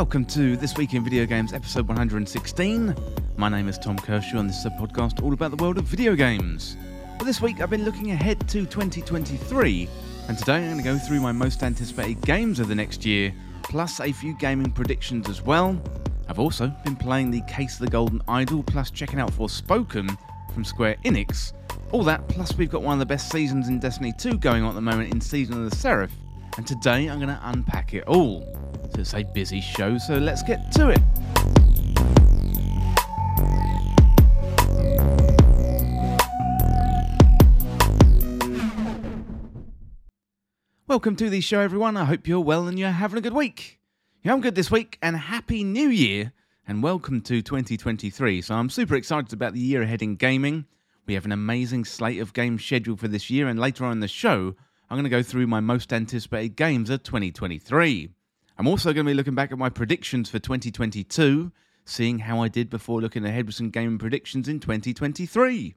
Welcome to This Week in Video Games, episode 116. My name is Tom Kershaw, and this is a podcast all about the world of video games. Well, this week I've been looking ahead to 2023, and today I'm going to go through my most anticipated games of the next year, plus a few gaming predictions as well. I've also been playing the Case of the Golden Idol, plus checking out Forspoken from Square Enix. All that, plus we've got one of the best seasons in Destiny 2 going on at the moment in Season of the Seraph, and today I'm going to unpack it all. It's a busy show, so let's get to it. Welcome to the show, everyone. I hope you're well and you're having a good week. Yeah, I'm good this week, and Happy New Year, and welcome to 2023. So I'm super excited about the year ahead in gaming. We have an amazing slate of games scheduled for this year, and later on in the show, I'm going to go through my most anticipated games of 2023. I'm also going to be looking back at my predictions for 2022, seeing how I did before looking ahead with some gaming predictions in 2023.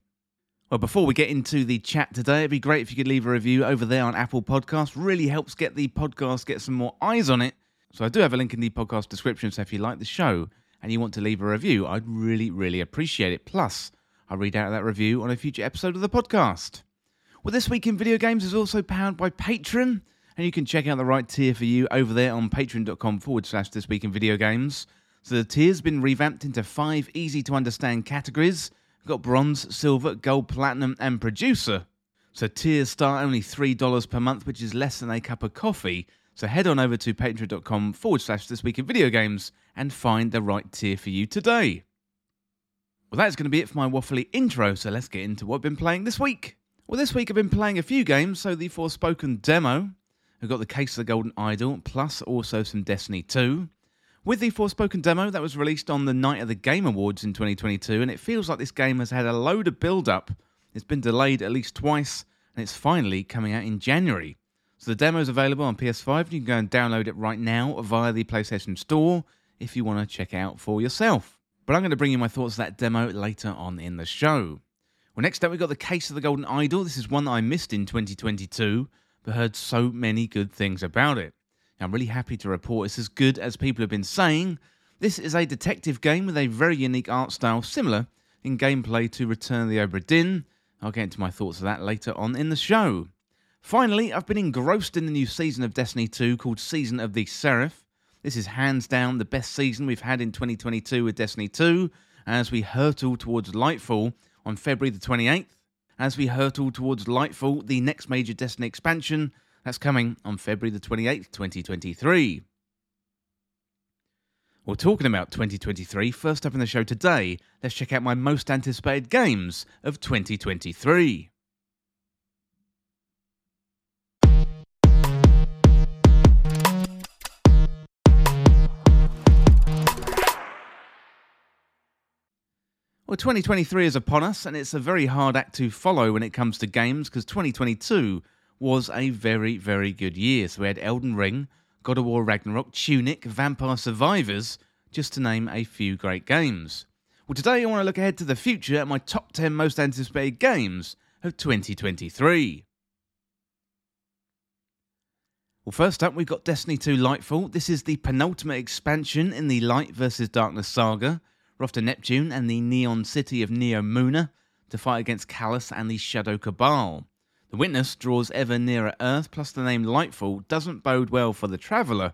Well, before we get into the chat today, it'd be great if you could leave a review over there on Apple Podcasts. Really helps get the podcast get some more eyes on it. So I do have a link in the podcast description. So if you like the show and you want to leave a review, I'd really, really appreciate it. Plus, I'll read out that review on a future episode of the podcast. Well, this week in video games is also powered by Patreon and you can check out the right tier for you over there on patreon.com forward slash this week in video games. So the tier's been revamped into five easy to understand categories. We've got bronze, silver, gold, platinum, and producer. So tiers start only $3 per month, which is less than a cup of coffee. So head on over to patreon.com forward slash this week in video games and find the right tier for you today. Well, that's going to be it for my waffly intro, so let's get into what I've been playing this week. Well, this week I've been playing a few games, so the Forspoken demo, We've got the Case of the Golden Idol, plus also some Destiny 2. With the Forspoken demo that was released on the night of the Game Awards in 2022, and it feels like this game has had a load of build up. It's been delayed at least twice, and it's finally coming out in January. So the demo is available on PS5. and You can go and download it right now via the PlayStation Store if you want to check it out for yourself. But I'm going to bring you my thoughts of that demo later on in the show. Well, next up, we've got the Case of the Golden Idol. This is one that I missed in 2022 but heard so many good things about it. I'm really happy to report it's as good as people have been saying. This is a detective game with a very unique art style, similar in gameplay to Return of the Obra Dinn. I'll get into my thoughts of that later on in the show. Finally, I've been engrossed in the new season of Destiny 2 called Season of the Seraph. This is hands down the best season we've had in 2022 with Destiny 2 as we hurtle towards Lightfall on February the 28th as we hurtle towards Lightfall, the next major Destiny expansion that's coming on February the 28th, 2023. Well, talking about 2023, first up in the show today, let's check out my most anticipated games of 2023. Well, 2023 is upon us, and it's a very hard act to follow when it comes to games because 2022 was a very, very good year. So we had Elden Ring, God of War Ragnarok, Tunic, Vampire Survivors, just to name a few great games. Well, today I want to look ahead to the future at my top 10 most anticipated games of 2023. Well, first up, we've got Destiny 2 Lightfall. This is the penultimate expansion in the Light vs. Darkness saga. We're off to Neptune and the neon city of Neomuna to fight against Calus and the Shadow Cabal. The witness draws ever nearer Earth, plus the name Lightfall doesn't bode well for the traveller,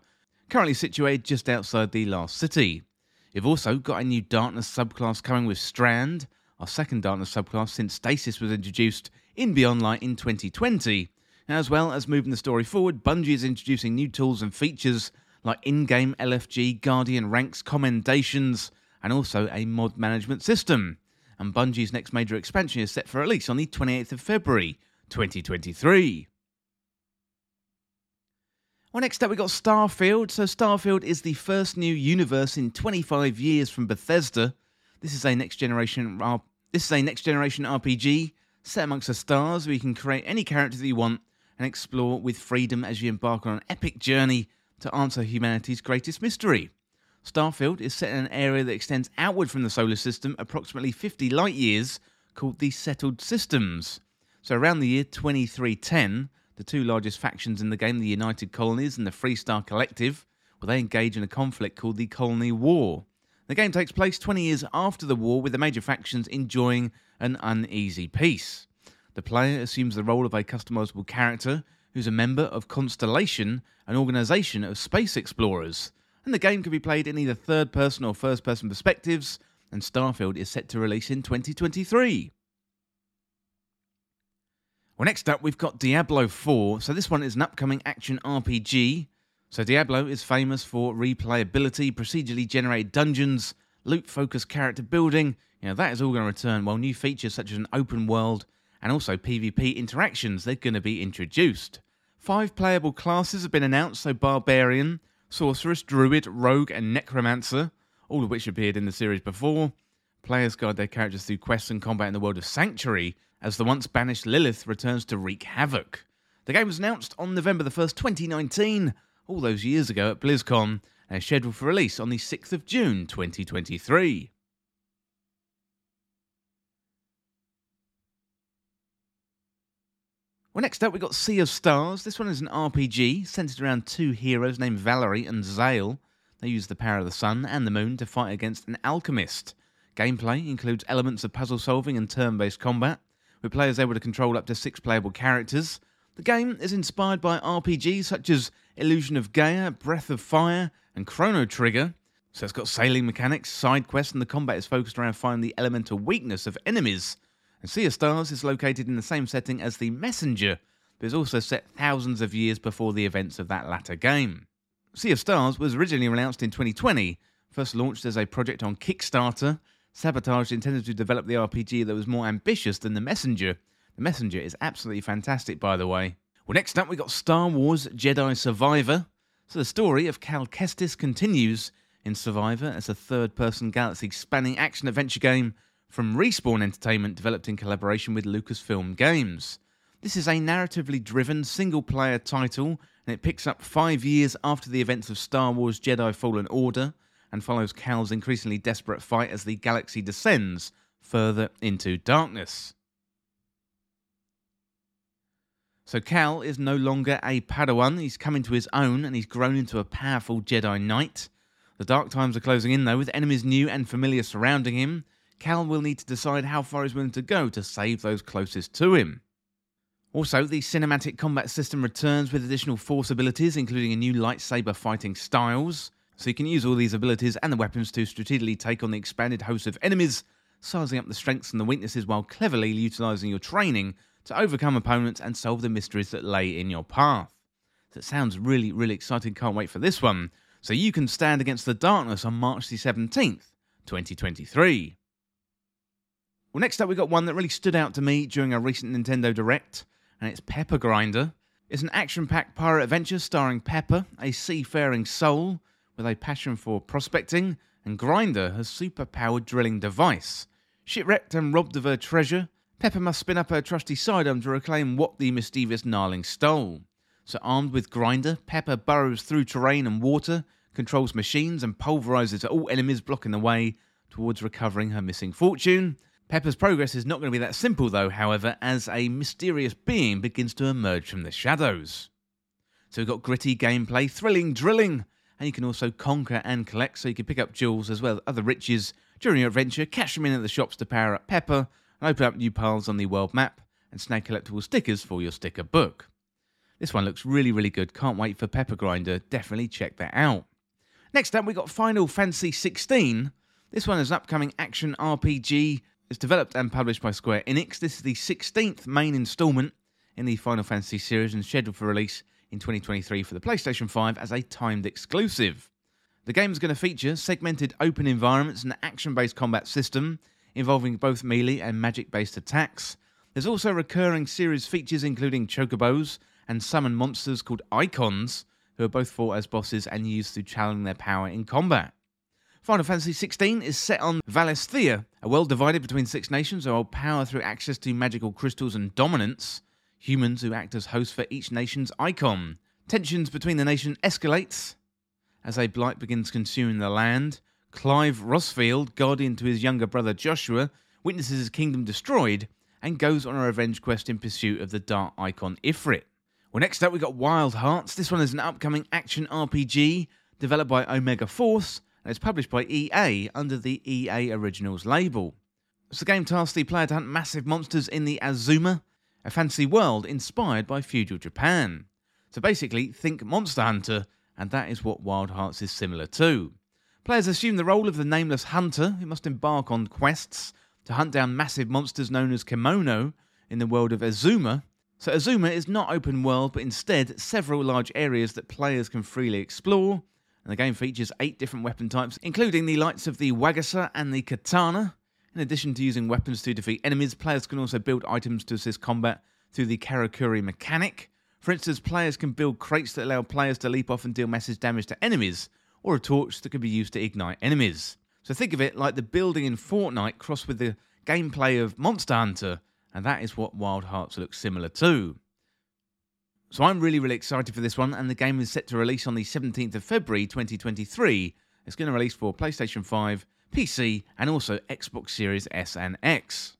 currently situated just outside the last city. You've also got a new Darkness subclass coming with Strand, our second Darkness subclass since Stasis was introduced in Beyond Light in 2020. As well as moving the story forward, Bungie is introducing new tools and features like in game LFG, Guardian ranks, commendations, and also a mod management system. And Bungie's next major expansion is set for release on the 28th of February 2023. Well, next up, we got Starfield. So, Starfield is the first new universe in 25 years from Bethesda. This is a next generation. This is a next generation RPG set amongst the stars, where you can create any character that you want and explore with freedom as you embark on an epic journey to answer humanity's greatest mystery. Starfield is set in an area that extends outward from the solar system approximately 50 light years, called the Settled Systems. So, around the year 2310, the two largest factions in the game, the United Colonies and the Freestar Collective, where they engage in a conflict called the Colony War. The game takes place 20 years after the war, with the major factions enjoying an uneasy peace. The player assumes the role of a customizable character who's a member of Constellation, an organization of space explorers. And the game can be played in either third person or first person perspectives, and Starfield is set to release in 2023. Well, next up, we've got Diablo 4. So, this one is an upcoming action RPG so Diablo is famous for replayability, procedurally generated dungeons, loop focused character building. You know, that is all going to return while new features such as an open world and also PvP interactions they're going to be introduced. Five playable classes have been announced, so Barbarian, Sorceress, Druid, Rogue, and Necromancer, all of which appeared in the series before. Players guide their characters through quests and combat in the world of Sanctuary as the once banished Lilith returns to wreak havoc. The game was announced on November the 1st, 2019 all those years ago at BlizzCon and is scheduled for release on the 6th of June 2023. Well, next up, we've got Sea of Stars. This one is an RPG centered around two heroes named Valerie and Zale. They use the power of the sun and the moon to fight against an alchemist. Gameplay includes elements of puzzle solving and turn based combat, with players able to control up to six playable characters. The game is inspired by RPGs such as Illusion of Gaia, Breath of Fire, and Chrono Trigger. So it's got sailing mechanics, side quests, and the combat is focused around finding the elemental weakness of enemies. And Sea of Stars is located in the same setting as The Messenger, but is also set thousands of years before the events of that latter game. Sea of Stars was originally announced in 2020, first launched as a project on Kickstarter. Sabotage intended to develop the RPG that was more ambitious than The Messenger. The Messenger is absolutely fantastic, by the way. Well, next up, we got Star Wars Jedi Survivor. So the story of Cal Kestis continues in Survivor as a third person galaxy spanning action adventure game from Respawn Entertainment, developed in collaboration with Lucasfilm Games. This is a narratively driven single player title, and it picks up five years after the events of Star Wars Jedi Fallen Order and follows Cal's increasingly desperate fight as the galaxy descends further into darkness. So Cal is no longer a Padawan, he's come into his own and he's grown into a powerful Jedi Knight. The dark times are closing in though, with enemies new and familiar surrounding him. Cal will need to decide how far he's willing to go to save those closest to him. Also, the cinematic combat system returns with additional force abilities, including a new lightsaber fighting styles. So you can use all these abilities and the weapons to strategically take on the expanded host of enemies, sizing up the strengths and the weaknesses while cleverly utilizing your training to overcome opponents and solve the mysteries that lay in your path. That sounds really, really exciting. Can't wait for this one. So you can stand against the darkness on March the 17th, 2023. Well, next up, we got one that really stood out to me during a recent Nintendo Direct, and it's Pepper Grinder. It's an action packed pirate adventure starring Pepper, a seafaring soul with a passion for prospecting, and Grinder, her super powered drilling device. Shipwrecked and robbed of her treasure, Pepper must spin up her trusty sidearm to reclaim what the mischievous Gnarling stole. So, armed with Grinder, Pepper burrows through terrain and water, controls machines, and pulverizes all enemies blocking the way towards recovering her missing fortune. Pepper's progress is not going to be that simple, though, however, as a mysterious being begins to emerge from the shadows. So, we've got gritty gameplay, thrilling drilling, and you can also conquer and collect, so you can pick up jewels as well as other riches during your adventure, cash them in at the shops to power up Pepper, and open up new paths on the world map and snag collectible stickers for your sticker book. This one looks really, really good. Can't wait for Pepper Grinder. Definitely check that out. Next up, we got Final Fantasy 16. This one is an upcoming action RPG. It's developed and published by Square Enix. This is the 16th main installment in the Final Fantasy series and scheduled for release in 2023 for the PlayStation 5 as a timed exclusive. The game is going to feature segmented open environments and an action based combat system involving both melee and magic based attacks. There's also recurring series features including chocobos and summon monsters called Eikons, who are both fought as bosses and used to challenge their power in combat. Final Fantasy XVI is set on Valisthea, a world divided between six nations who hold power through access to magical crystals and Dominants. Humans who act as hosts for each nation's Eikon. Tensions between the nation escalates as a blight begins consuming the land, Clive Rosfield, guardian to his younger brother Joshua, witnesses his kingdom destroyed and goes on a revenge quest in pursuit of the dark Eikon Ifrit. Well, next up, we got Wild Hearts. This one is an upcoming action RPG developed by Omega Force, it's published by EA under the EA Originals label. It's a game tasks the player to hunt massive monsters in the Azuma, a fantasy world inspired by feudal Japan. So basically, think Monster Hunter, and that is what Wild Hearts is similar to. Players assume the role of the nameless hunter who must embark on quests to hunt down massive monsters known as kemono in the world of Azuma. So, Azuma is not open world, but instead several large areas that players can freely explore. And the game features eight different weapon types, including the lights of the Wagasa and the Katana. In addition to using weapons to defeat enemies, players can also build items to assist combat through the Karakuri mechanic. For instance, players can build crates that allow players to leap off and deal massive damage to enemies, or a torch that can be used to ignite enemies. So think of it like the building in Fortnite crossed with the gameplay of Monster Hunter, and that is what Wild Hearts looks similar to. So I'm really, really excited for this one, and the game is set to release on the 17th of February 2023. It's going to release for PlayStation 5, PC, and also Xbox Series S and X.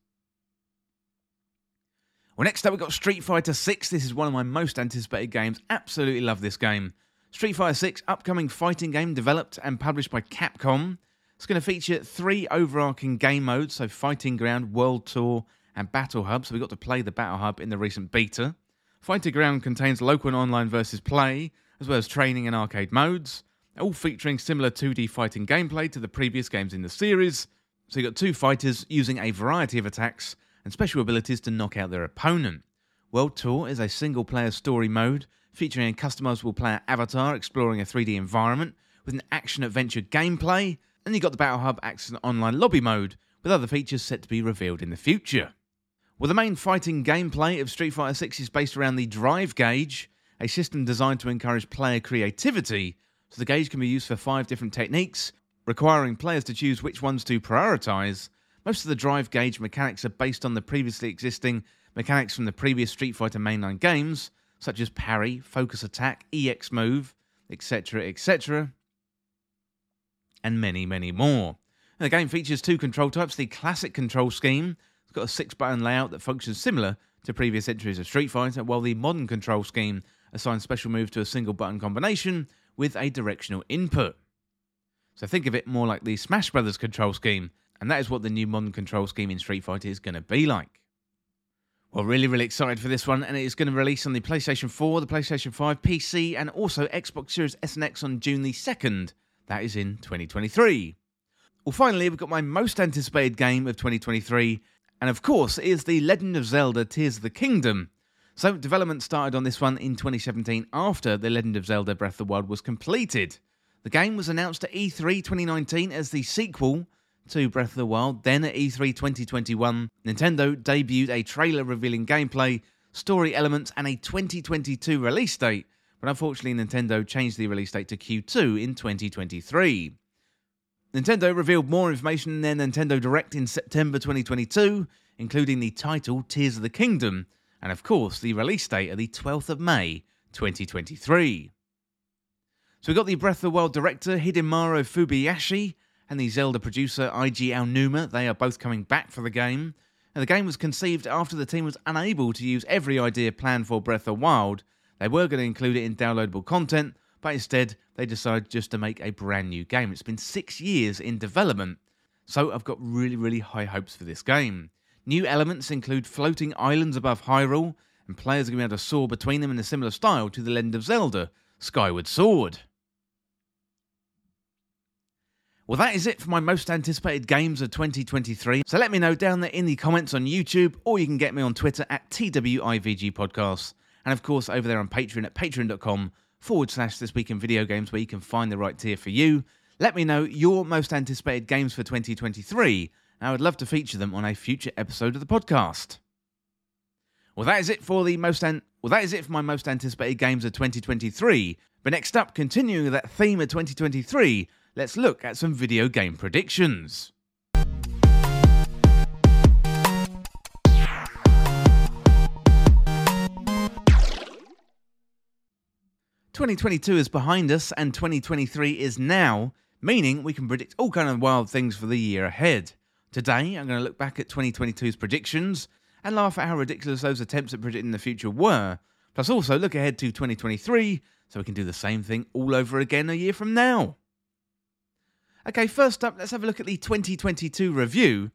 Well, next up we've got Street Fighter 6. This is one of my most anticipated games. Absolutely love this game. Street Fighter 6, upcoming fighting game developed and published by Capcom. It's going to feature three overarching game modes, so Fighting Ground, World Tour, and Battle Hub. So we got to play the Battle Hub in the recent beta. Fighting Ground contains local and online versus play, as well as training and arcade modes, all featuring similar 2D fighting gameplay to the previous games in the series. So you've got two fighters using a variety of attacks and special abilities to knock out their opponent. World Tour is a single player story mode featuring a customizable player avatar exploring a 3D environment with an action adventure gameplay. And you've got the Battle Hub Access online lobby mode with other features set to be revealed in the future. Well, the main fighting gameplay of Street Fighter 6 is based around the drive gauge, a system designed to encourage player creativity. So the gauge can be used for five different techniques, requiring players to choose which ones to prioritize. Most of the drive gauge mechanics are based on the previously existing mechanics from the previous Street Fighter mainline games, such as parry, focus attack, EX move, etc., etc., and many, many more. And the game features two control types the classic control scheme, it's got a six button layout that functions similar to previous entries of Street Fighter, while the modern control scheme assigns special moves to a single button combination with a directional input. So think of it more like the Smash Brothers control scheme, and that is what the new modern control scheme in Street Fighter is going to be like. Well, really, really excited for this one, and it is going to release on the PlayStation 4, the PlayStation 5, PC, and also Xbox Series S and X on June the 2nd. That is in 2023. Well, finally, we've got my most anticipated game of 2023, and of course, is The Legend of Zelda Tears of the Kingdom. So, development started on this one in 2017 after The Legend of Zelda Breath of the Wild was completed. The game was announced at E3 2019 as the sequel to Breath of the Wild. Then at E3 2021, Nintendo debuted a trailer revealing gameplay, story elements, and a 2022 release date, but unfortunately, Nintendo changed the release date to Q2 in 2023. Nintendo revealed more information in their Nintendo Direct in September 2022, including the title Tears of the Kingdom, and of course the release date of the 12th of May 2023. So we got the Breath of the Wild director Hidemaro Fujibayashi and the Zelda producer Eiji Aonuma. They are both coming back for the game. And the game was conceived after the team was unable to use every idea planned for Breath of the Wild. They were going to include it in downloadable content, but instead they decided just to make a brand new game. It's been six years in development, so I've got really, really high hopes for this game. New elements include floating islands above Hyrule, and players are going to be able to soar between them in a similar style to The Legend of Zelda Skyward Sword. Well, that is it for my most anticipated games of 2023. So let me know down there in the comments on YouTube, or you can get me on Twitter at TWIVG Podcasts. And of course, over there on Patreon at patreon.com forward slash this week in video games, where you can find the right tier for you. Let me know your most anticipated games for 2023. I would love to feature them on a future episode of the podcast. Well, that is it for the most an- well, that is it for my most anticipated games of 2023. But next up, continuing that theme of 2023, let's look at some video game predictions. Twenty twenty two is behind us and twenty twenty three is now, meaning we can predict all kind of wild things for the year ahead. Today I'm going to look back at 2022's predictions and laugh at how ridiculous those attempts at predicting the future were, plus also look ahead to 2023 so we can do the same thing all over again a year from now. Okay, first up, let's have a look at the 2022 review.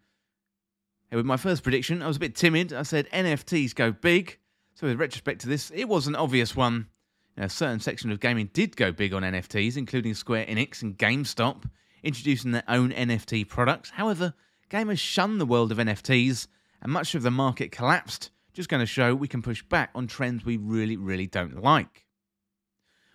And with my first prediction, I was a bit timid. I said NFTs go big. So, with retrospect to this, it was an obvious one. A certain section of gaming did go big on NFTs, including Square Enix and GameStop, introducing their own NFT products. However, gamers shunned the world of NFTs, and much of the market collapsed, just going to show we can push back on trends we really, really don't like.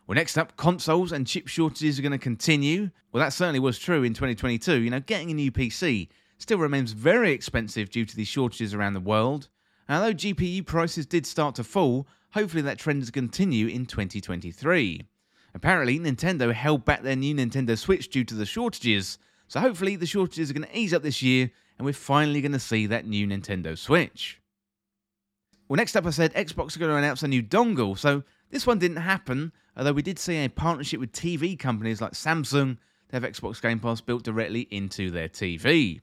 Well, next up, consoles and chip shortages are going to continue. Well, that certainly was true in 2022. You know, getting a new PC still remains very expensive due to these shortages around the world. And although GPU prices did start to fall, hopefully that trend will continue in 2023. Apparently, Nintendo held back their new Nintendo Switch due to the shortages, so hopefully the shortages are going to ease up this year and we're finally going to see that new Nintendo Switch. Well, next up, I said Xbox are going to announce a new dongle, so this one didn't happen, although we did see a partnership with TV companies like Samsung to have Xbox Game Pass built directly into their TV.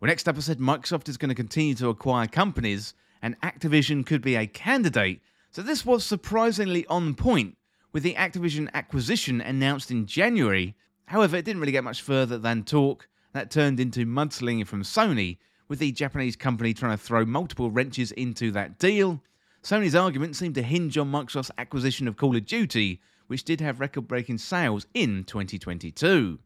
Well, next up, I said Microsoft is going to continue to acquire companies, and Activision could be a candidate. So this was surprisingly on point, with the Activision acquisition announced in January. However, it didn't really get much further than talk. That turned into mudslinging from Sony, with the Japanese company trying to throw multiple wrenches into that deal. Sony's argument seemed to hinge on Microsoft's acquisition of Call of Duty, which did have record breaking sales in 2022.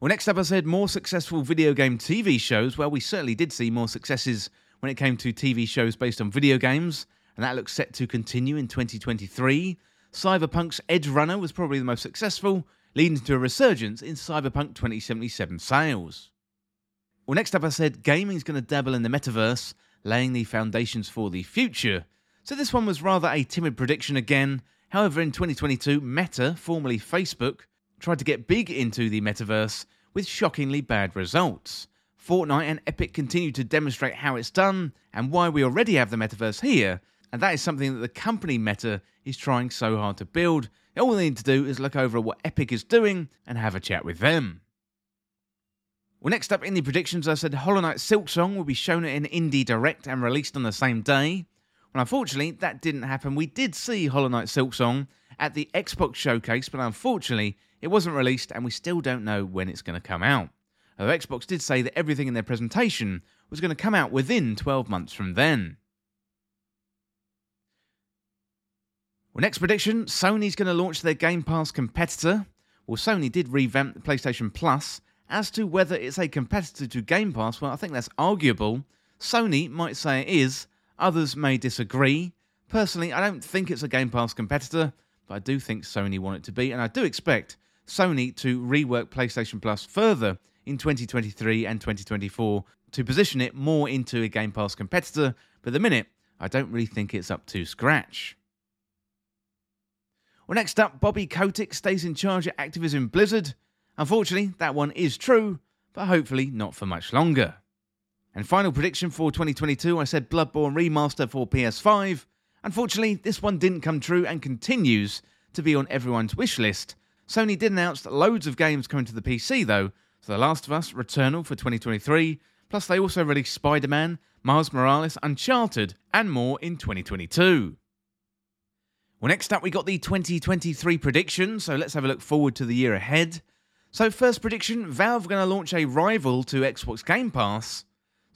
Well, next up, I said more successful video game TV shows. Well, we certainly did see more successes when it came to TV shows based on video games, and that looks set to continue in 2023. Cyberpunk's Edge Runner was probably the most successful, leading to a resurgence in Cyberpunk 2077 sales. Well, next up, I said gaming is going to dabble in the metaverse, laying the foundations for the future. So this one was rather a timid prediction again. However, in 2022, Meta, formerly Facebook, tried to get big into the metaverse with shockingly bad results. Fortnite and Epic continue to demonstrate how it's done and why we already have the metaverse here, and that is something that the company Meta is trying so hard to build. All they need to do is look over what Epic is doing and have a chat with them. Well, next up in the predictions, I said Hollow Knight Silksong will be shown at an Indie Direct and released on the same day. Well, unfortunately, that didn't happen. We did see Hollow Knight Silksong at the Xbox showcase, but unfortunately, it wasn't released, and we still don't know when it's going to come out. Although Xbox did say that everything in their presentation was going to come out within 12 months from then. Well, next prediction Sony's going to launch their Game Pass competitor. Well, Sony did revamp the PlayStation Plus. As to whether it's a competitor to Game Pass, well, I think that's arguable. Sony might say it is, others may disagree. Personally, I don't think it's a Game Pass competitor, but I do think Sony want it to be, and I do expect Sony to rework PlayStation Plus further in 2023 and 2024 to position it more into a Game Pass competitor, but at the minute, I don't really think it's up to scratch. Well, next up, Bobby Kotick stays in charge at Activision Blizzard. Unfortunately, that one is true, but hopefully not for much longer. And final prediction for 2022 I said Bloodborne Remaster for PS5. Unfortunately, this one didn't come true and continues to be on everyone's wish list, Sony did announce loads of games coming to the PC though, so The Last of Us, Returnal for 2023, plus they also released Spider Man, Miles Morales, Uncharted, and more in 2022. Well, next up, we got the 2023 prediction, so let's have a look forward to the year ahead. So, first prediction Valve are going to launch a rival to Xbox Game Pass.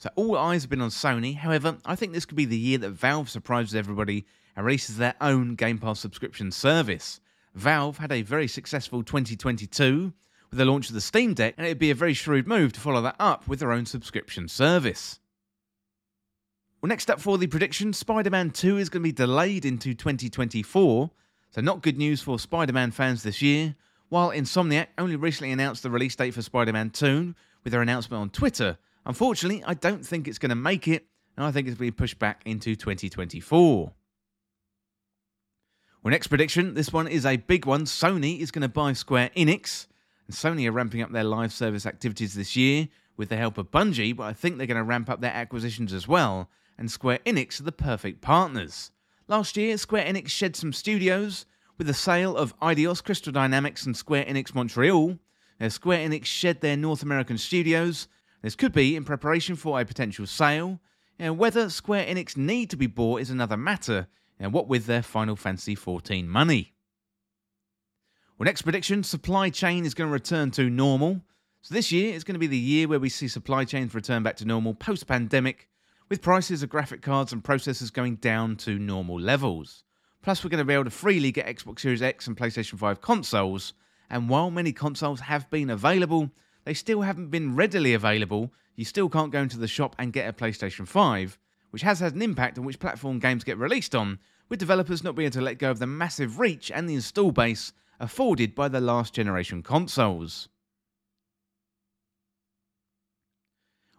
So, all eyes have been on Sony. However, I think this could be the year that Valve surprises everybody and releases their own Game Pass subscription service. Valve had a very successful 2022 with the launch of the Steam Deck, and it'd be a very shrewd move to follow that up with their own subscription service. Well, next up for the prediction Spider Man 2 is going to be delayed into 2024, so not good news for Spider Man fans this year. While Insomniac only recently announced the release date for Spider Man 2 with their announcement on Twitter, unfortunately, I don't think it's going to make it, and I think it's to pushed back into 2024. Well, next prediction this one is a big one. Sony is going to buy Square Enix. And Sony are ramping up their live service activities this year with the help of Bungie, but I think they're going to ramp up their acquisitions as well. And Square Enix are the perfect partners. Last year, Square Enix shed some studios with the sale of Eidos, Crystal Dynamics, and Square Enix Montreal. Now, Square Enix shed their North American studios. This could be in preparation for a potential sale. Now, whether Square Enix need to be bought is another matter, and what with their Final Fantasy XIV money. Well, next prediction supply chain is going to return to normal. So, this year is going to be the year where we see supply chains return back to normal post pandemic, with prices of graphic cards and processors going down to normal levels. Plus, we're going to be able to freely get Xbox Series X and PlayStation 5 consoles. And while many consoles have been available, they still haven't been readily available. You still can't go into the shop and get a PlayStation 5, which has had an impact on which platform games get released on, with developers not being able to let go of the massive reach and the install base afforded by the last generation consoles.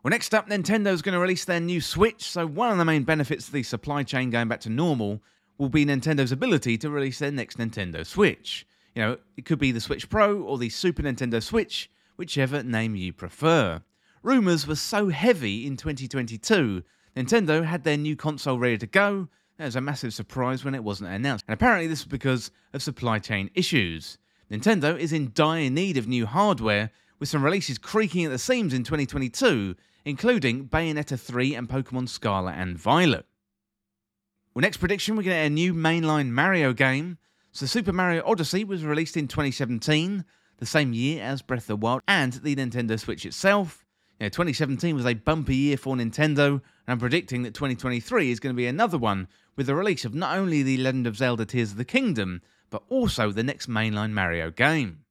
Well, next up, Nintendo's going to release their new Switch. So, one of the main benefits of the supply chain going back to normal will be Nintendo's ability to release their next Nintendo Switch. You know, it could be the Switch Pro or the Super Nintendo Switch, whichever name you prefer. Rumours were so heavy in 2022, Nintendo had their new console ready to go. It was a massive surprise when it wasn't announced, and apparently this was because of supply chain issues. Nintendo is in dire need of new hardware, with some releases creaking at the seams in 2022, including Bayonetta 3 and Pokemon Scarlet and Violet. Well, next prediction, we're going to get a new mainline Mario game. So, Super Mario Odyssey was released in 2017, the same year as Breath of the Wild and the Nintendo Switch itself. You know, 2017 was a bumpy year for Nintendo, and I'm predicting that 2023 is going to be another one with the release of not only The Legend of Zelda Tears of the Kingdom, but also the next mainline Mario game.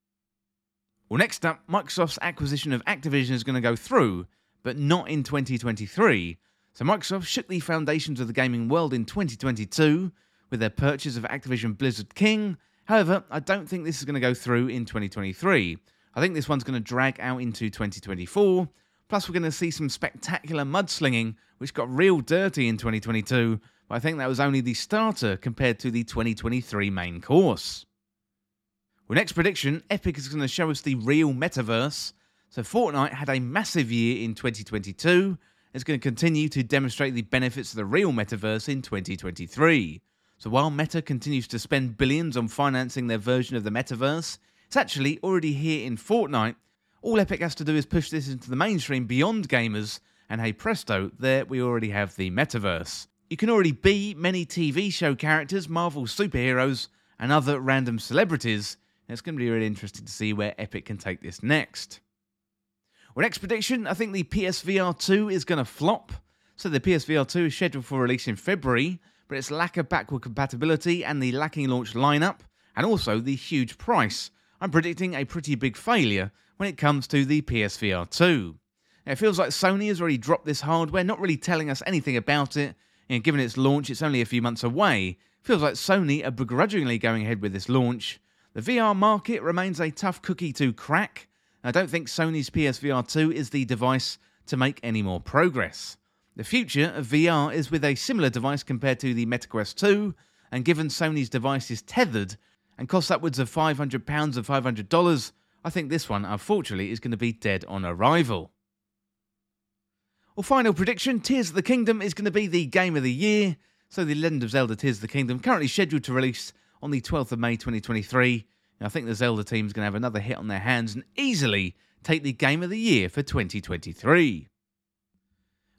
Well, next up, Microsoft's acquisition of Activision is going to go through, but not in 2023. So Microsoft shook the foundations of the gaming world in 2022 with their purchase of Activision Blizzard King. However, I don't think this is going to go through in 2023. I think this one's going to drag out into 2024. Plus, we're going to see some spectacular mudslinging, which got real dirty in 2022, but I think that was only the starter compared to the 2023 main course. Well, next prediction Epic is going to show us the real metaverse. So, Fortnite had a massive year in 2022 It's going to continue to demonstrate the benefits of the real metaverse in 2023. So while Meta continues to spend billions on financing their version of the metaverse, it's actually already here in Fortnite. All Epic has to do is push this into the mainstream beyond gamers, and hey presto, there we already have the metaverse. You can already be many TV show characters, Marvel superheroes, and other random celebrities. it's going to be really interesting to see where Epic can take this next. Well, next prediction, I think the PSVR 2 is going to flop. So the PSVR 2 is scheduled for release in February, but its lack of backward compatibility and the lacking launch lineup, and also the huge price, I'm predicting a pretty big failure when it comes to the PSVR 2. It feels like Sony has already dropped this hardware, not really telling us anything about it, and given its launch, it's only a few months away. Feels like Sony are begrudgingly going ahead with this launch. The VR market remains a tough cookie to crack, I don't think Sony's PSVR 2 is the device to make any more progress. The future of VR is with a similar device compared to the MetaQuest 2, and given Sony's device is tethered and costs upwards of £500 and $500, I think this one, unfortunately, is going to be dead on arrival. Well, final prediction Tears of the Kingdom is going to be the game of the year. So, The Legend of Zelda Tears of the Kingdom, currently scheduled to release on the 12th of May 2023, I think the Zelda team is going to have another hit on their hands and easily take the game of the year for 2023.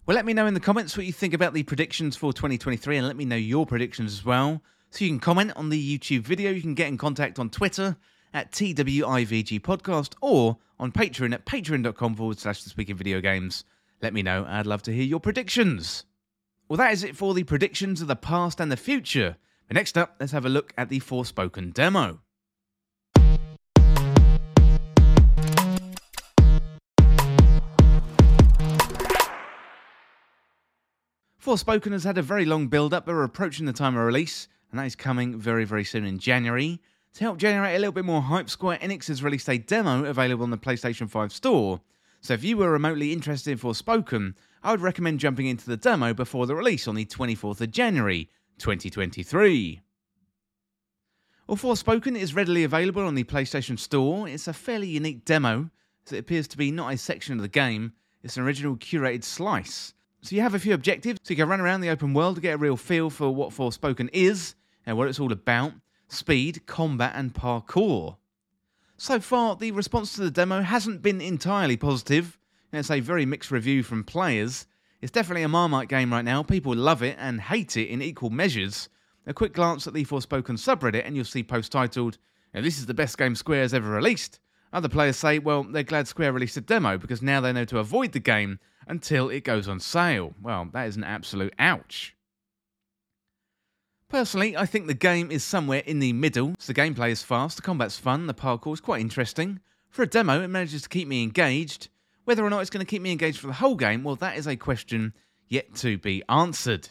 Well, let me know in the comments what you think about the predictions for 2023 and let me know your predictions as well. So you can comment on the YouTube video, you can get in contact on Twitter at TWIVG Podcast or on Patreon at patreon.com forward slash the speaking video games. Let me know, I'd love to hear your predictions. Well, that is it for the predictions of the past and the future. But next up, let's have a look at the Forspoken demo. Forspoken has had a very long build up, but we're approaching the time of release, and that is coming very, very soon in January. To help generate a little bit more hype, Square Enix has released a demo available on the PlayStation 5 store. So if you were remotely interested in Forspoken, I would recommend jumping into the demo before the release on the 24th of January 2023. Well, Forspoken is readily available on the PlayStation Store. It's a fairly unique demo, as it appears to be not a section of the game, it's an original curated slice. So you have a few objectives. So you can run around the open world to get a real feel for what Forspoken is and what it's all about speed, combat, and parkour. So far, the response to the demo hasn't been entirely positive. It's a very mixed review from players. It's definitely a Marmite game right now. People love it and hate it in equal measures. A quick glance at the Forspoken subreddit and you'll see posts titled, This is the best game Square has ever released. Other players say, well, they're glad Square released a demo because now they know to avoid the game until it goes on sale. Well, that is an absolute ouch. Personally, I think the game is somewhere in the middle. So the gameplay is fast, the combat's fun, the parkour is quite interesting. For a demo, it manages to keep me engaged. Whether or not it's going to keep me engaged for the whole game, well, that is a question yet to be answered.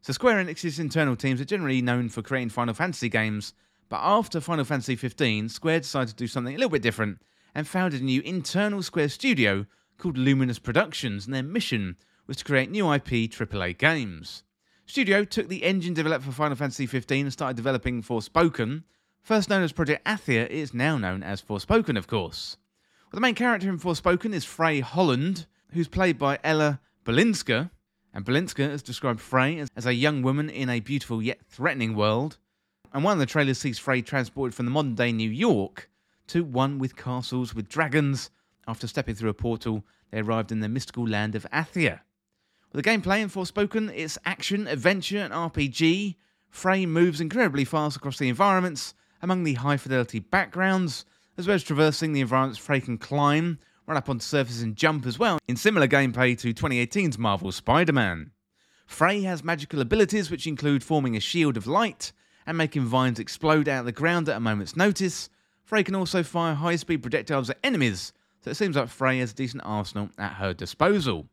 So Square Enix's internal teams are generally known for creating Final Fantasy games, but after Final Fantasy 15, Square decided to do something a little bit different and founded a new internal Square studio called Luminous Productions, and their mission was to create new IP AAA games. Studio took the engine developed for Final Fantasy 15 and started developing Forspoken. First known as Project Athia, it is now known as Forspoken, of course. Well, the main character in Forspoken is Frey Holland, who's played by Ella Balinska, and Balinska has described Frey as, as a young woman in a beautiful yet threatening world. And one of the trailers sees Frey transported from the modern day New York to one with castles with dragons. After stepping through a portal, they arrived in the mystical land of Athia. With the gameplay in Forspoken, it's action, adventure, and RPG. Frey moves incredibly fast across the environments, among the high fidelity backgrounds, as well as traversing the environments Frey can climb, run up onto surfaces and jump as well, in similar gameplay to 2018's Marvel Spider Man. Frey has magical abilities which include forming a shield of light and making vines explode out of the ground at a moment's notice. Frey can also fire high speed projectiles at enemies, so it seems like Frey has a decent arsenal at her disposal.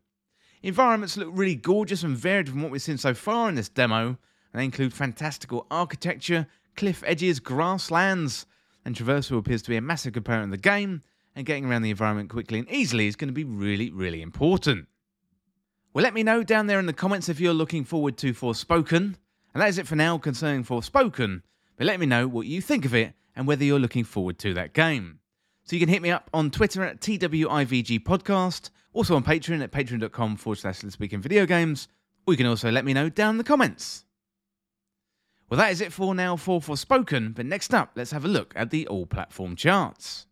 Environments look really gorgeous and varied from what we've seen so far in this demo, and they include fantastical architecture, cliff edges, grasslands, and traversal appears to be a massive component of the game, and getting around the environment quickly and easily is going to be really, really important. Well, let me know down there in the comments if you're looking forward to Forspoken. And that is it for now concerning Forspoken, but let me know what you think of it and whether you're looking forward to that game. So you can hit me up on Twitter at TWIVG Podcast, also on Patreon at patreon.com forward slash Speak in Video Games, or you can also let me know down in the comments. Well, that is it for now for Forspoken, but next up, let's have a look at the all platform charts.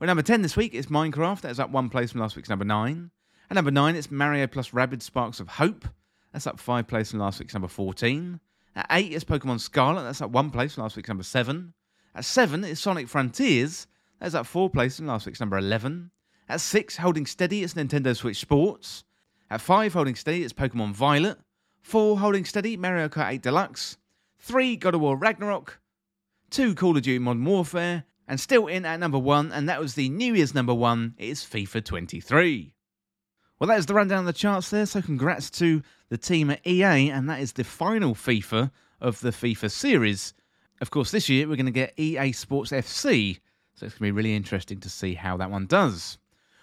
Well, number 10 this week is Minecraft. That's up one place from last week's number 9. At number 9, it's Mario plus Rabbids Sparks of Hope. That's up five places from last week's number 14. At 8 is Pokemon Scarlet. That's up one place from last week's number 7. At 7 is Sonic Frontiers. That's up four places from last week's number 11. At 6, holding steady, it's Nintendo Switch Sports. At 5, holding steady, it's Pokemon Violet. 4, holding steady, Mario Kart 8 Deluxe. 3, God of War Ragnarok. 2, Call of Duty Modern Warfare. And still in at number 1, and that was the New Year's number 1, it is FIFA 23. Well, that is the rundown of the charts there, so congrats to the team at EA, and that is the final FIFA of the FIFA series. Of course, this year we're going to get EA Sports FC, so it's going to be really interesting to see how that one does.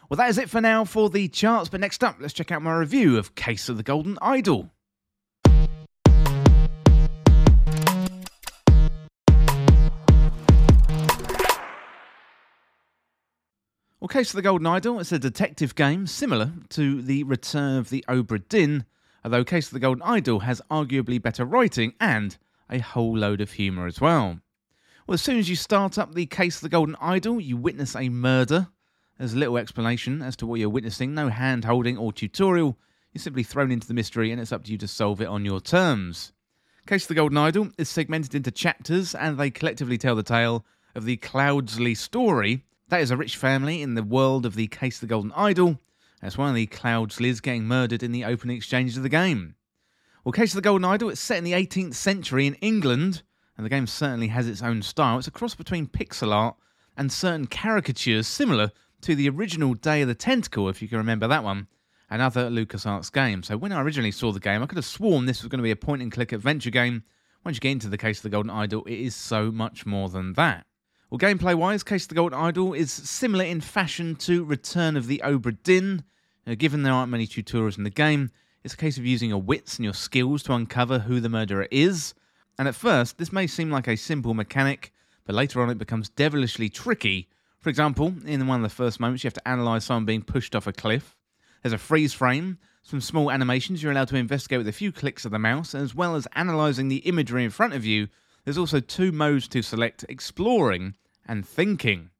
Well, that is it for now for the charts, but next up, let's check out my review of Case of the Golden Idol. Well, Case of the Golden Idol is a detective game similar to The Return of the Obra Dinn, although Case of the Golden Idol has arguably better writing and a whole load of humour as well. Well, as soon as you start up the Case of the Golden Idol, you witness a murder. There's little explanation as to what you're witnessing, no hand holding or tutorial. You're simply thrown into the mystery and it's up to you to solve it on your terms. Case of the Golden Idol is segmented into chapters and they collectively tell the tale of the Cloudsley story that is a rich family in the world of the Case of the Golden Idol. That's one of the Cloudsleys getting murdered in the opening exchanges of the game. Well, Case of the Golden Idol, it's set in the 18th century in England, and the game certainly has its own style. It's a cross between pixel art and certain caricatures similar to the original Day of the Tentacle, if you can remember that one, and other LucasArts games. So when I originally saw the game, I could have sworn this was going to be a point and click adventure game. Once you get into the Case of the Golden Idol, it is so much more than that. Well, gameplay wise, Case of the Golden Idol is similar in fashion to Return of the Obra Dinn. Given there aren't many tutorials in the game, it's a case of using your wits and your skills to uncover who the murderer is. And at first, this may seem like a simple mechanic, but later on it becomes devilishly tricky. For example, in one of the first moments, you have to analyse someone being pushed off a cliff. There's a freeze frame, some small animations you're allowed to investigate with a few clicks of the mouse, as well as analysing the imagery in front of you there's also two modes to select exploring and thinking.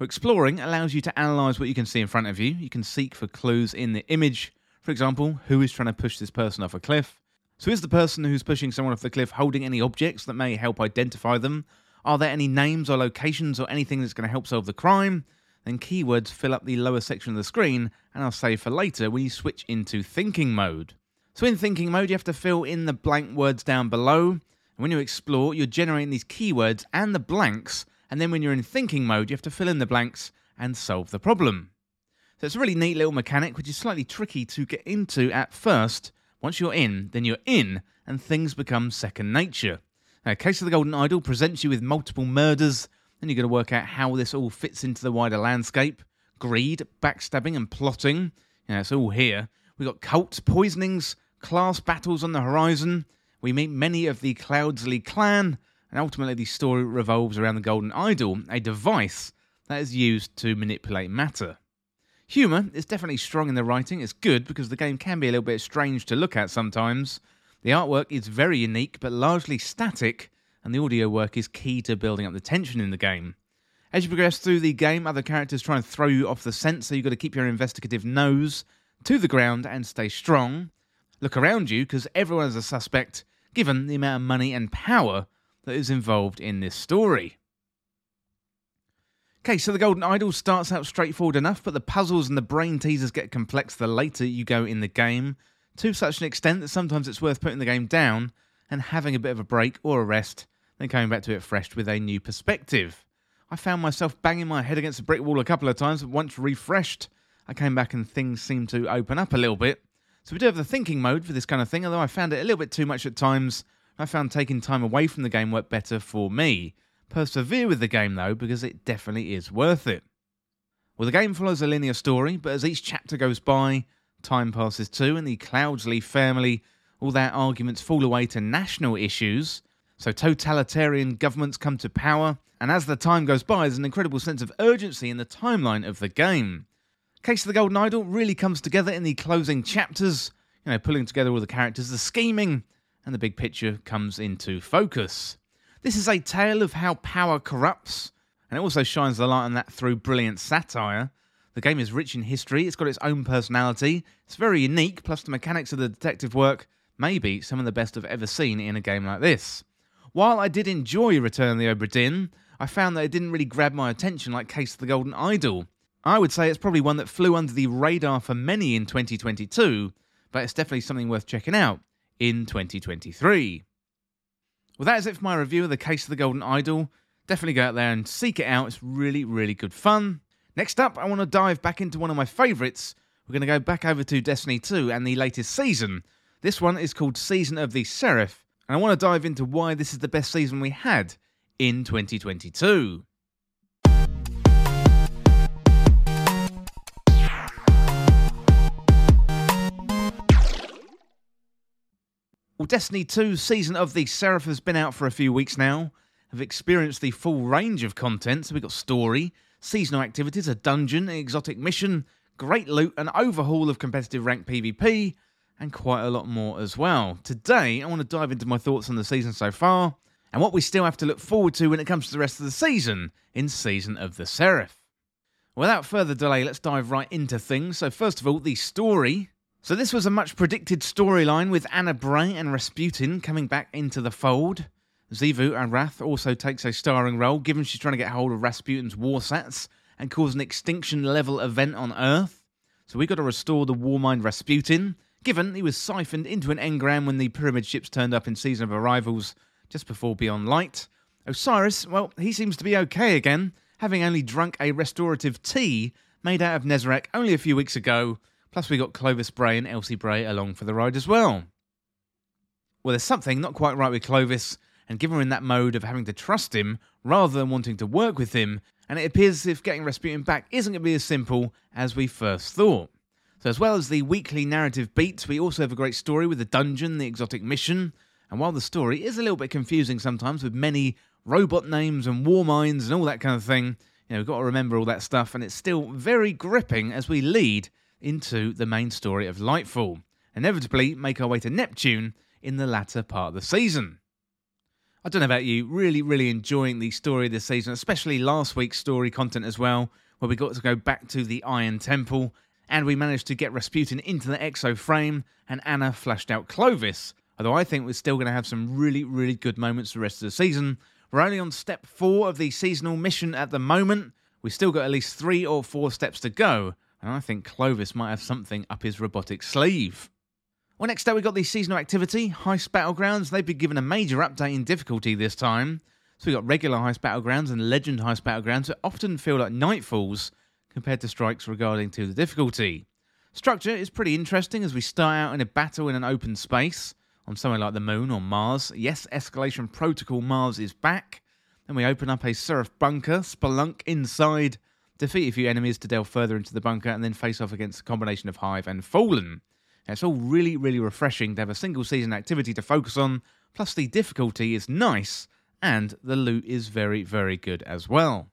Exploring allows you to analyse what you can see in front of you. You can seek for clues in the image. For example, who is trying to push this person off a cliff? So, is the person who's pushing someone off the cliff holding any objects that may help identify them? Are there any names or locations or anything that's going to help solve the crime? Then keywords fill up the lower section of the screen, and I'll save for later when you switch into thinking mode. So, in thinking mode, you have to fill in the blank words down below. And when you explore, you're generating these keywords and the blanks and then when you're in thinking mode, you have to fill in the blanks and solve the problem. So it's a really neat little mechanic, which is slightly tricky to get into at first. Once you're in, then you're in, and things become second nature. Now, Case of the Golden Idol presents you with multiple murders, and you've got to work out how this all fits into the wider landscape. Greed, backstabbing, and plotting. Yeah, it's all here. We've got cults, poisonings, class battles on the horizon. We meet many of the Cloudsley clan, and ultimately the story revolves around the Golden Idol, a device that is used to manipulate matter. Humour is definitely strong in the writing, it's good because the game can be a little bit strange to look at sometimes. The artwork is very unique but largely static, and the audio work is key to building up the tension in the game. As you progress through the game, other characters try and throw you off the scent, so you've got to keep your investigative nose to the ground and stay strong. Look around you because everyone is a suspect, given the amount of money and power that is involved in this story. Okay, so the Golden Idol starts out straightforward enough, but the puzzles and the brain teasers get complex the later you go in the game, to such an extent that sometimes it's worth putting the game down and having a bit of a break or a rest, then coming back to it fresh with a new perspective. I found myself banging my head against a brick wall a couple of times, but once refreshed, I came back and things seemed to open up a little bit. So we do have the thinking mode for this kind of thing, although I found it a little bit too much at times I found taking time away from the game worked better for me. Persevere with the game though, because it definitely is worth it. Well, the game follows a linear story, but as each chapter goes by, time passes too, and the Cloudsley family, all their arguments fall away to national issues. So totalitarian governments come to power, and as the time goes by, there's an incredible sense of urgency in the timeline of the game. Case of the Golden Idol really comes together in the closing chapters, you know, pulling together all the characters, the scheming, and the big picture comes into focus. This is a tale of how power corrupts, and it also shines the light on that through brilliant satire. The game is rich in history, it's got its own personality, it's very unique, plus the mechanics of the detective work may be some of the best I've ever seen in a game like this. While I did enjoy Return of the Obra Dinn, I found that it didn't really grab my attention like Case of the Golden Idol. I would say it's probably one that flew under the radar for many in 2022, but it's definitely something worth checking out in 2023. Well, that is it for my review of the Case of the Golden Idol. Definitely go out there and seek it out. It's really, really good fun. Next up, I want to dive back into one of my favourites. We're going to go back over to Destiny 2 and the latest season. This one is called Season of the Seraph, and I want to dive into why this is the best season we had in 2022. Well, Destiny 2 Season of the Seraph has been out for a few weeks now. I've experienced the full range of content. So we've got story, seasonal activities, a dungeon, an exotic mission, great loot, an overhaul of competitive rank PvP, and quite a lot more as well. Today, I want to dive into my thoughts on the season so far, and what we still have to look forward to when it comes to the rest of the season in Season of the Seraph. Without further delay, let's dive right into things. So, first of all, the story. So this was a much predicted storyline with Anna Bray and Rasputin coming back into the fold. Xivu Arath also takes a starring role, given she's trying to get hold of Rasputin's Warsats and cause an extinction level event on Earth. So we've got to restore the Warmind Rasputin, given he was siphoned into an engram when the pyramid ships turned up in Season of Arrivals just before Beyond Light. Osiris, well, he seems to be okay again, having only drunk a restorative tea made out of Nezarec only a few weeks ago Plus, we got Clovis Bray and Elsie Bray along for the ride as well. Well, there's something not quite right with Clovis, and given we're in that mode of having to trust him rather than wanting to work with him, and it appears as if getting Rasputin back isn't going to be as simple as we first thought. So, as well as the weekly narrative beats, we also have a great story with the dungeon, the exotic mission, and while the story is a little bit confusing sometimes with many robot names and Warminds and all that kind of thing, you know, we've got to remember all that stuff, and it's still very gripping as we lead into the main story of Lightfall, inevitably make our way to Neptune in the latter part of the season. I don't know about you, really, really enjoying the story this season, especially last week's story content as well, where we got to go back to the Iron Temple and we managed to get Rasputin into the Exo frame and Anna flashed out Clovis. Although I think we're still going to have some really, really good moments for the rest of the season. We're only on step four of the seasonal mission at the moment. We've still got at least three or four steps to go, and I think Clovis might have something up his robotic sleeve. Well, next up, we got the seasonal activity, Heist Battlegrounds. They've been given a major update in difficulty this time. So we got regular Heist Battlegrounds and Legend Heist Battlegrounds that often feel like nightfalls compared to strikes regarding to the difficulty. Structure is pretty interesting as we start out in a battle in an open space on somewhere like the Moon or Mars. Yes, Escalation Protocol Mars is back. Then we open up a Seraph bunker, spelunk inside, defeat a few enemies to delve further into the bunker, and then face off against a combination of Hive and Fallen. It's all really, really refreshing to have a single season activity to focus on, plus the difficulty is nice, and the loot is very, very good as well.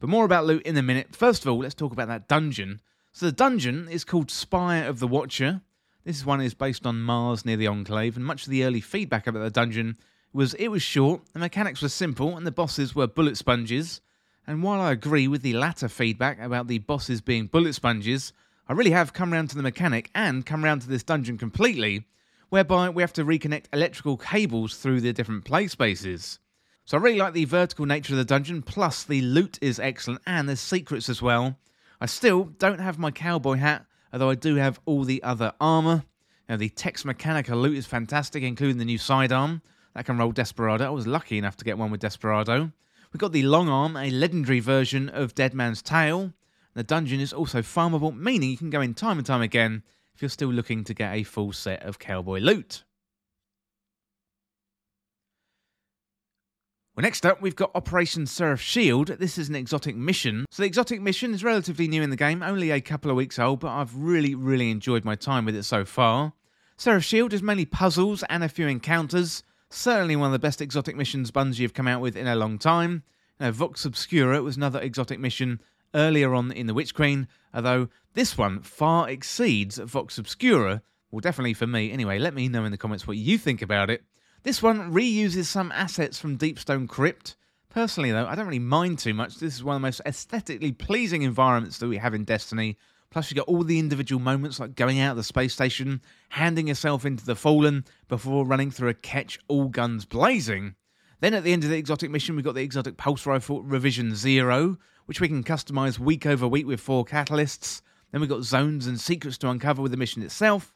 But more about loot in a minute. First of all, let's talk about that dungeon. So the dungeon is called Spire of the Watcher. This one is based on Mars near the Enclave, and much of the early feedback about the dungeon was it was short, the mechanics were simple, and the bosses were bullet sponges. And while I agree with the latter feedback about the bosses being bullet sponges, I really have come round to the mechanic and come round to this dungeon completely, whereby we have to reconnect electrical cables through the different play spaces. So I really like the vertical nature of the dungeon, plus the loot is excellent and there's secrets as well. I still don't have my cowboy hat, although I do have all the other armour. Now, the Tex Mechanica loot is fantastic, including the new sidearm that can roll Desperado. I was lucky enough to get one with Desperado. We've got the long arm, a legendary version of Dead Man's Tale, the dungeon is also farmable, meaning you can go in time and time again if you're still looking to get a full set of cowboy loot. Well, next up, we've got Operation Seraph Shield. This is an exotic mission. So, the exotic mission is relatively new in the game, only a couple of weeks old, but I've really, really enjoyed my time with it so far. Seraph Shield is mainly puzzles and a few encounters. Certainly one of the best exotic missions Bungie have come out with in a long time. Now, Vox Obscura was another exotic mission earlier on in the Witch Queen, although this one far exceeds Vox Obscura. Well, definitely for me. Anyway, let me know in the comments what you think about it. This one reuses some assets from Deepstone Crypt. Personally, though, I don't really mind too much. This is one of the most aesthetically pleasing environments that we have in Destiny. Plus, you got all the individual moments like going out of the space station, handing yourself into the Fallen before running through a catch, all guns blazing. Then at the end of the exotic mission, we've got the exotic pulse rifle revision zero, which we can customize week over week with four catalysts. Then we've got zones and secrets to uncover with the mission itself.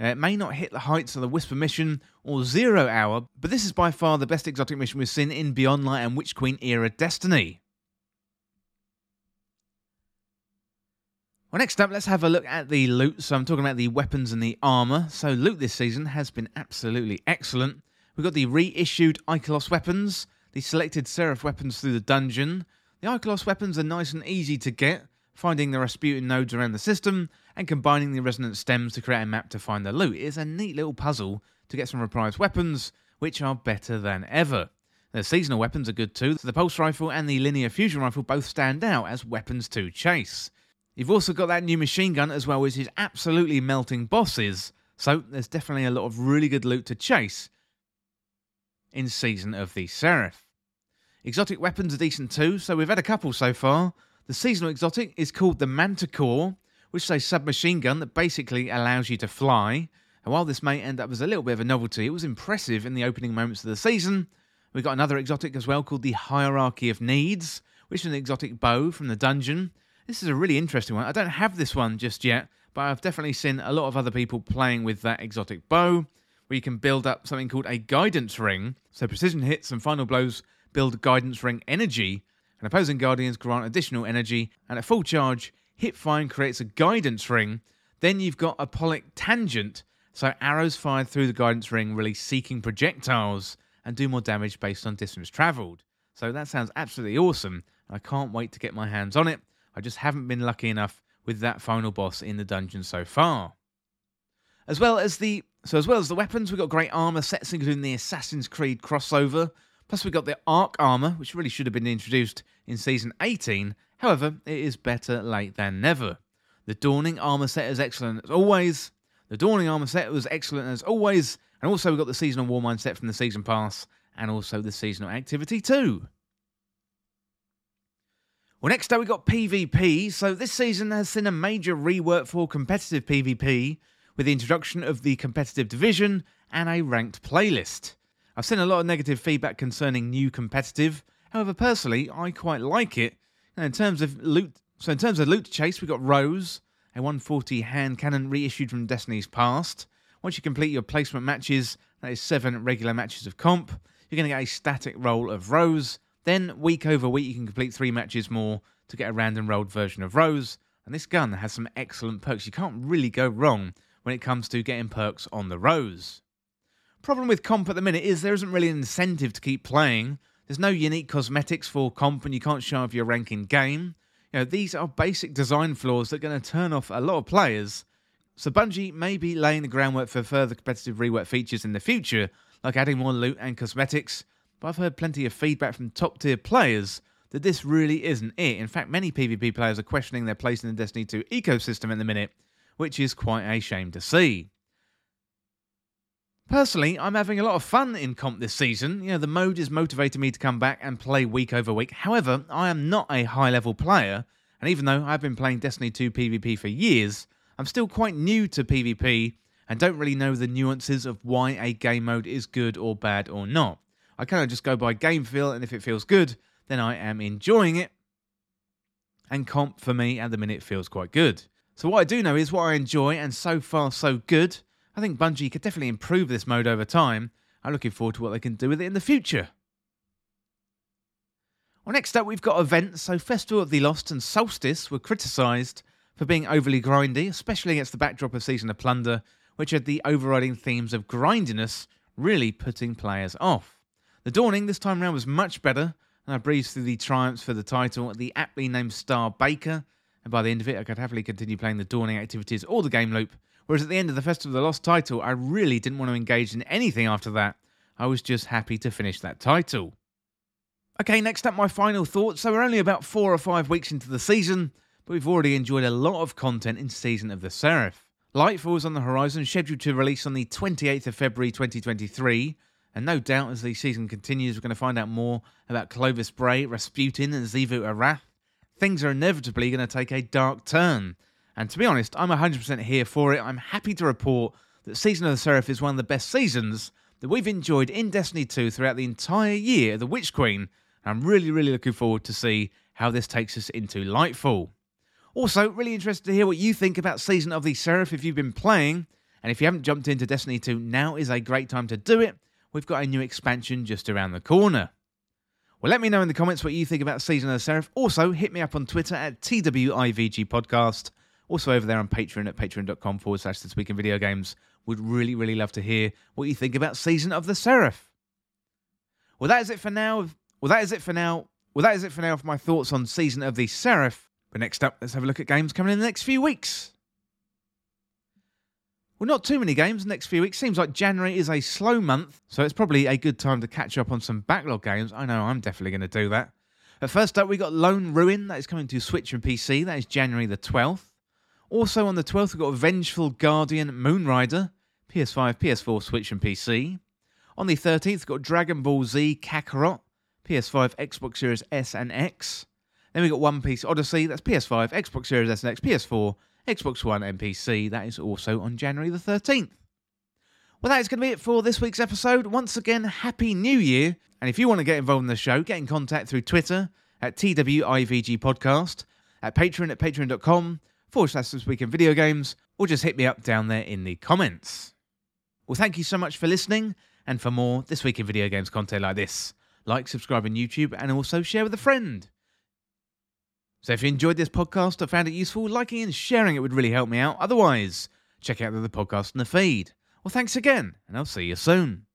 Uh, it may not hit the heights of the Whisper mission or Zero Hour, but this is by far the best exotic mission we've seen in Beyond Light and Witch Queen era Destiny. Well, next up, let's have a look at the loot. So, I'm talking about the weapons and the armor. So, loot this season has been absolutely excellent. We've got the reissued Ikelos weapons, the selected Seraph weapons through the dungeon, the Ikelos weapons are nice and easy to get, finding the Rasputin nodes around the system and combining the resonant stems to create a map to find the loot is a neat little puzzle to get some reprised weapons, which are better than ever. The seasonal weapons are good too, so the pulse rifle and the linear fusion rifle both stand out as weapons to chase. You've also got that new machine gun as well, which is absolutely melting bosses, so there's definitely a lot of really good loot to chase in Season of the Seraph. Exotic weapons are decent too, so we've had a couple so far. The seasonal exotic is called the Manticore, which is a submachine gun that basically allows you to fly. And while this may end up as a little bit of a novelty, it was impressive in the opening moments of the season. We've got another exotic as well called the Hierarchy of Needs, which is an exotic bow from the dungeon. This is a really interesting one. I don't have this one just yet, but I've definitely seen a lot of other people playing with that exotic bow, where you can build up something called a guidance ring. So precision hits and final blows build Guidance Ring energy, and opposing Guardians grant additional energy, and at full charge, hipfire creates a Guidance Ring. Then you've got a Apolic Tangent, so arrows fired through the Guidance Ring release seeking projectiles and do more damage based on distance travelled. So that sounds absolutely awesome. I can't wait to get my hands on it. I just haven't been lucky enough with that final boss in the dungeon so far. As well as the so as well as the weapons, we've got great armor sets, including the Assassin's Creed crossover, Plus, we got the Arc Armour, which really should have been introduced in Season 18. However, it is better late than never. The Dawning Armour set is excellent as always. The Dawning Armour set was excellent as always. And also, we got the Seasonal Warmind set from the Season Pass and also the seasonal activity too. Well, next up we got PvP. So this season has seen a major rework for competitive PvP with the introduction of the competitive division and a ranked playlist. I've seen a lot of negative feedback concerning new competitive. However, personally, I quite like it. And in terms of loot, so in terms of loot chase, we got Rose, a 140 hand cannon reissued from Destiny's past. Once you complete your placement matches, that is seven regular matches of comp, you're going to get a static roll of Rose. Then, week over week, you can complete three matches more to get a random rolled version of Rose. And this gun has some excellent perks. You can't really go wrong when it comes to getting perks on the Rose. Problem with comp at the minute is there isn't really an incentive to keep playing. There's no unique cosmetics for comp, and you can't show off your rank in game. You know, these are basic design flaws that are going to turn off a lot of players. So Bungie may be laying the groundwork for further competitive rework features in the future, like adding more loot and cosmetics, but I've heard plenty of feedback from top tier players that this really isn't it. In fact, many PvP players are questioning their place in the Destiny 2 ecosystem at the minute, which is quite a shame to see. Personally, I'm having a lot of fun in comp this season. You know, the mode is motivating me to come back and play week over week. However, I am not a high level player, and even though I've been playing Destiny 2 PvP for years, I'm still quite new to PvP and don't really know the nuances of why a game mode is good or bad or not. I kind of just go by game feel, and if it feels good, then I am enjoying it. And comp for me at the minute feels quite good. So what I do know is what I enjoy, and so far so good. I think Bungie could definitely improve this mode over time. I'm looking forward to what they can do with it in the future. Well, next up, we've got events. So, Festival of the Lost and Solstice were criticised for being overly grindy, especially against the backdrop of Season of Plunder, which had the overriding themes of grindiness, really putting players off. The Dawning this time round was much better, and I breezed through the triumphs for the title, at the aptly named Star Baker, and by the end of it, I could happily continue playing the Dawning activities or the game loop, Whereas at the end of the Festival of the Lost title, I really didn't want to engage in anything after that. I was just happy to finish that title. Okay, next up, my final thoughts. So, we're only about four or five weeks into the season, but we've already enjoyed a lot of content in Season of the Seraph. Lightfall is on the horizon, scheduled to release on the 28th of February 2023. And no doubt, as the season continues, we're going to find out more about Clovis Bray, Rasputin, and Xivu Arath. Things are inevitably going to take a dark turn. And to be honest, I'm 100% here for it. I'm happy to report that Season of the Seraph is one of the best seasons that we've enjoyed in Destiny 2 throughout the entire year of the Witch Queen. And I'm really, really looking forward to see how this takes us into Lightfall. Also, really interested to hear what you think about Season of the Seraph if you've been playing. And if you haven't jumped into Destiny 2, now is a great time to do it. We've got a new expansion just around the corner. Well, let me know in the comments what you think about Season of the Seraph. Also, hit me up on Twitter at TWIVG Podcast also, over there on Patreon at patreon.com forward slash this week in video games. Would really, really love to hear what you think about Season of the Seraph. Well, that is it for now. Well, that is it for now. Well, that is it for now for my thoughts on Season of the Seraph. But next up, let's have a look at games coming in the next few weeks. Well, not too many games the next few weeks. Seems like January is a slow month, so it's probably a good time to catch up on some backlog games. I know I'm definitely going to do that. But first up, we got Lone Ruin that is coming to Switch and PC. That is January the 12th. Also on the 12th, we've got Vengeful Guardian Moonrider, PS5, PS4, Switch, and PC. On the 13th, we've got Dragon Ball Z Kakarot, PS5, Xbox Series S and X. Then we've got One Piece Odyssey, that's PS5, Xbox Series S and X, PS4, Xbox One, and PC. That is also on January the 13th. Well, that is going to be it for this week's episode. Once again, Happy New Year. And if you want to get involved in the show, get in contact through Twitter at TWIVG Podcast, at Patreon at patreon.com, forward slash this week in video games, or just hit me up down there in the comments. Well, thank you so much for listening, and for more This Week in Video Games content like this, like, subscribe on YouTube, and also share with a friend. So if you enjoyed this podcast or found it useful, liking and sharing it would really help me out. Otherwise, check out the other podcasts in the feed. Well, thanks again, and I'll see you soon.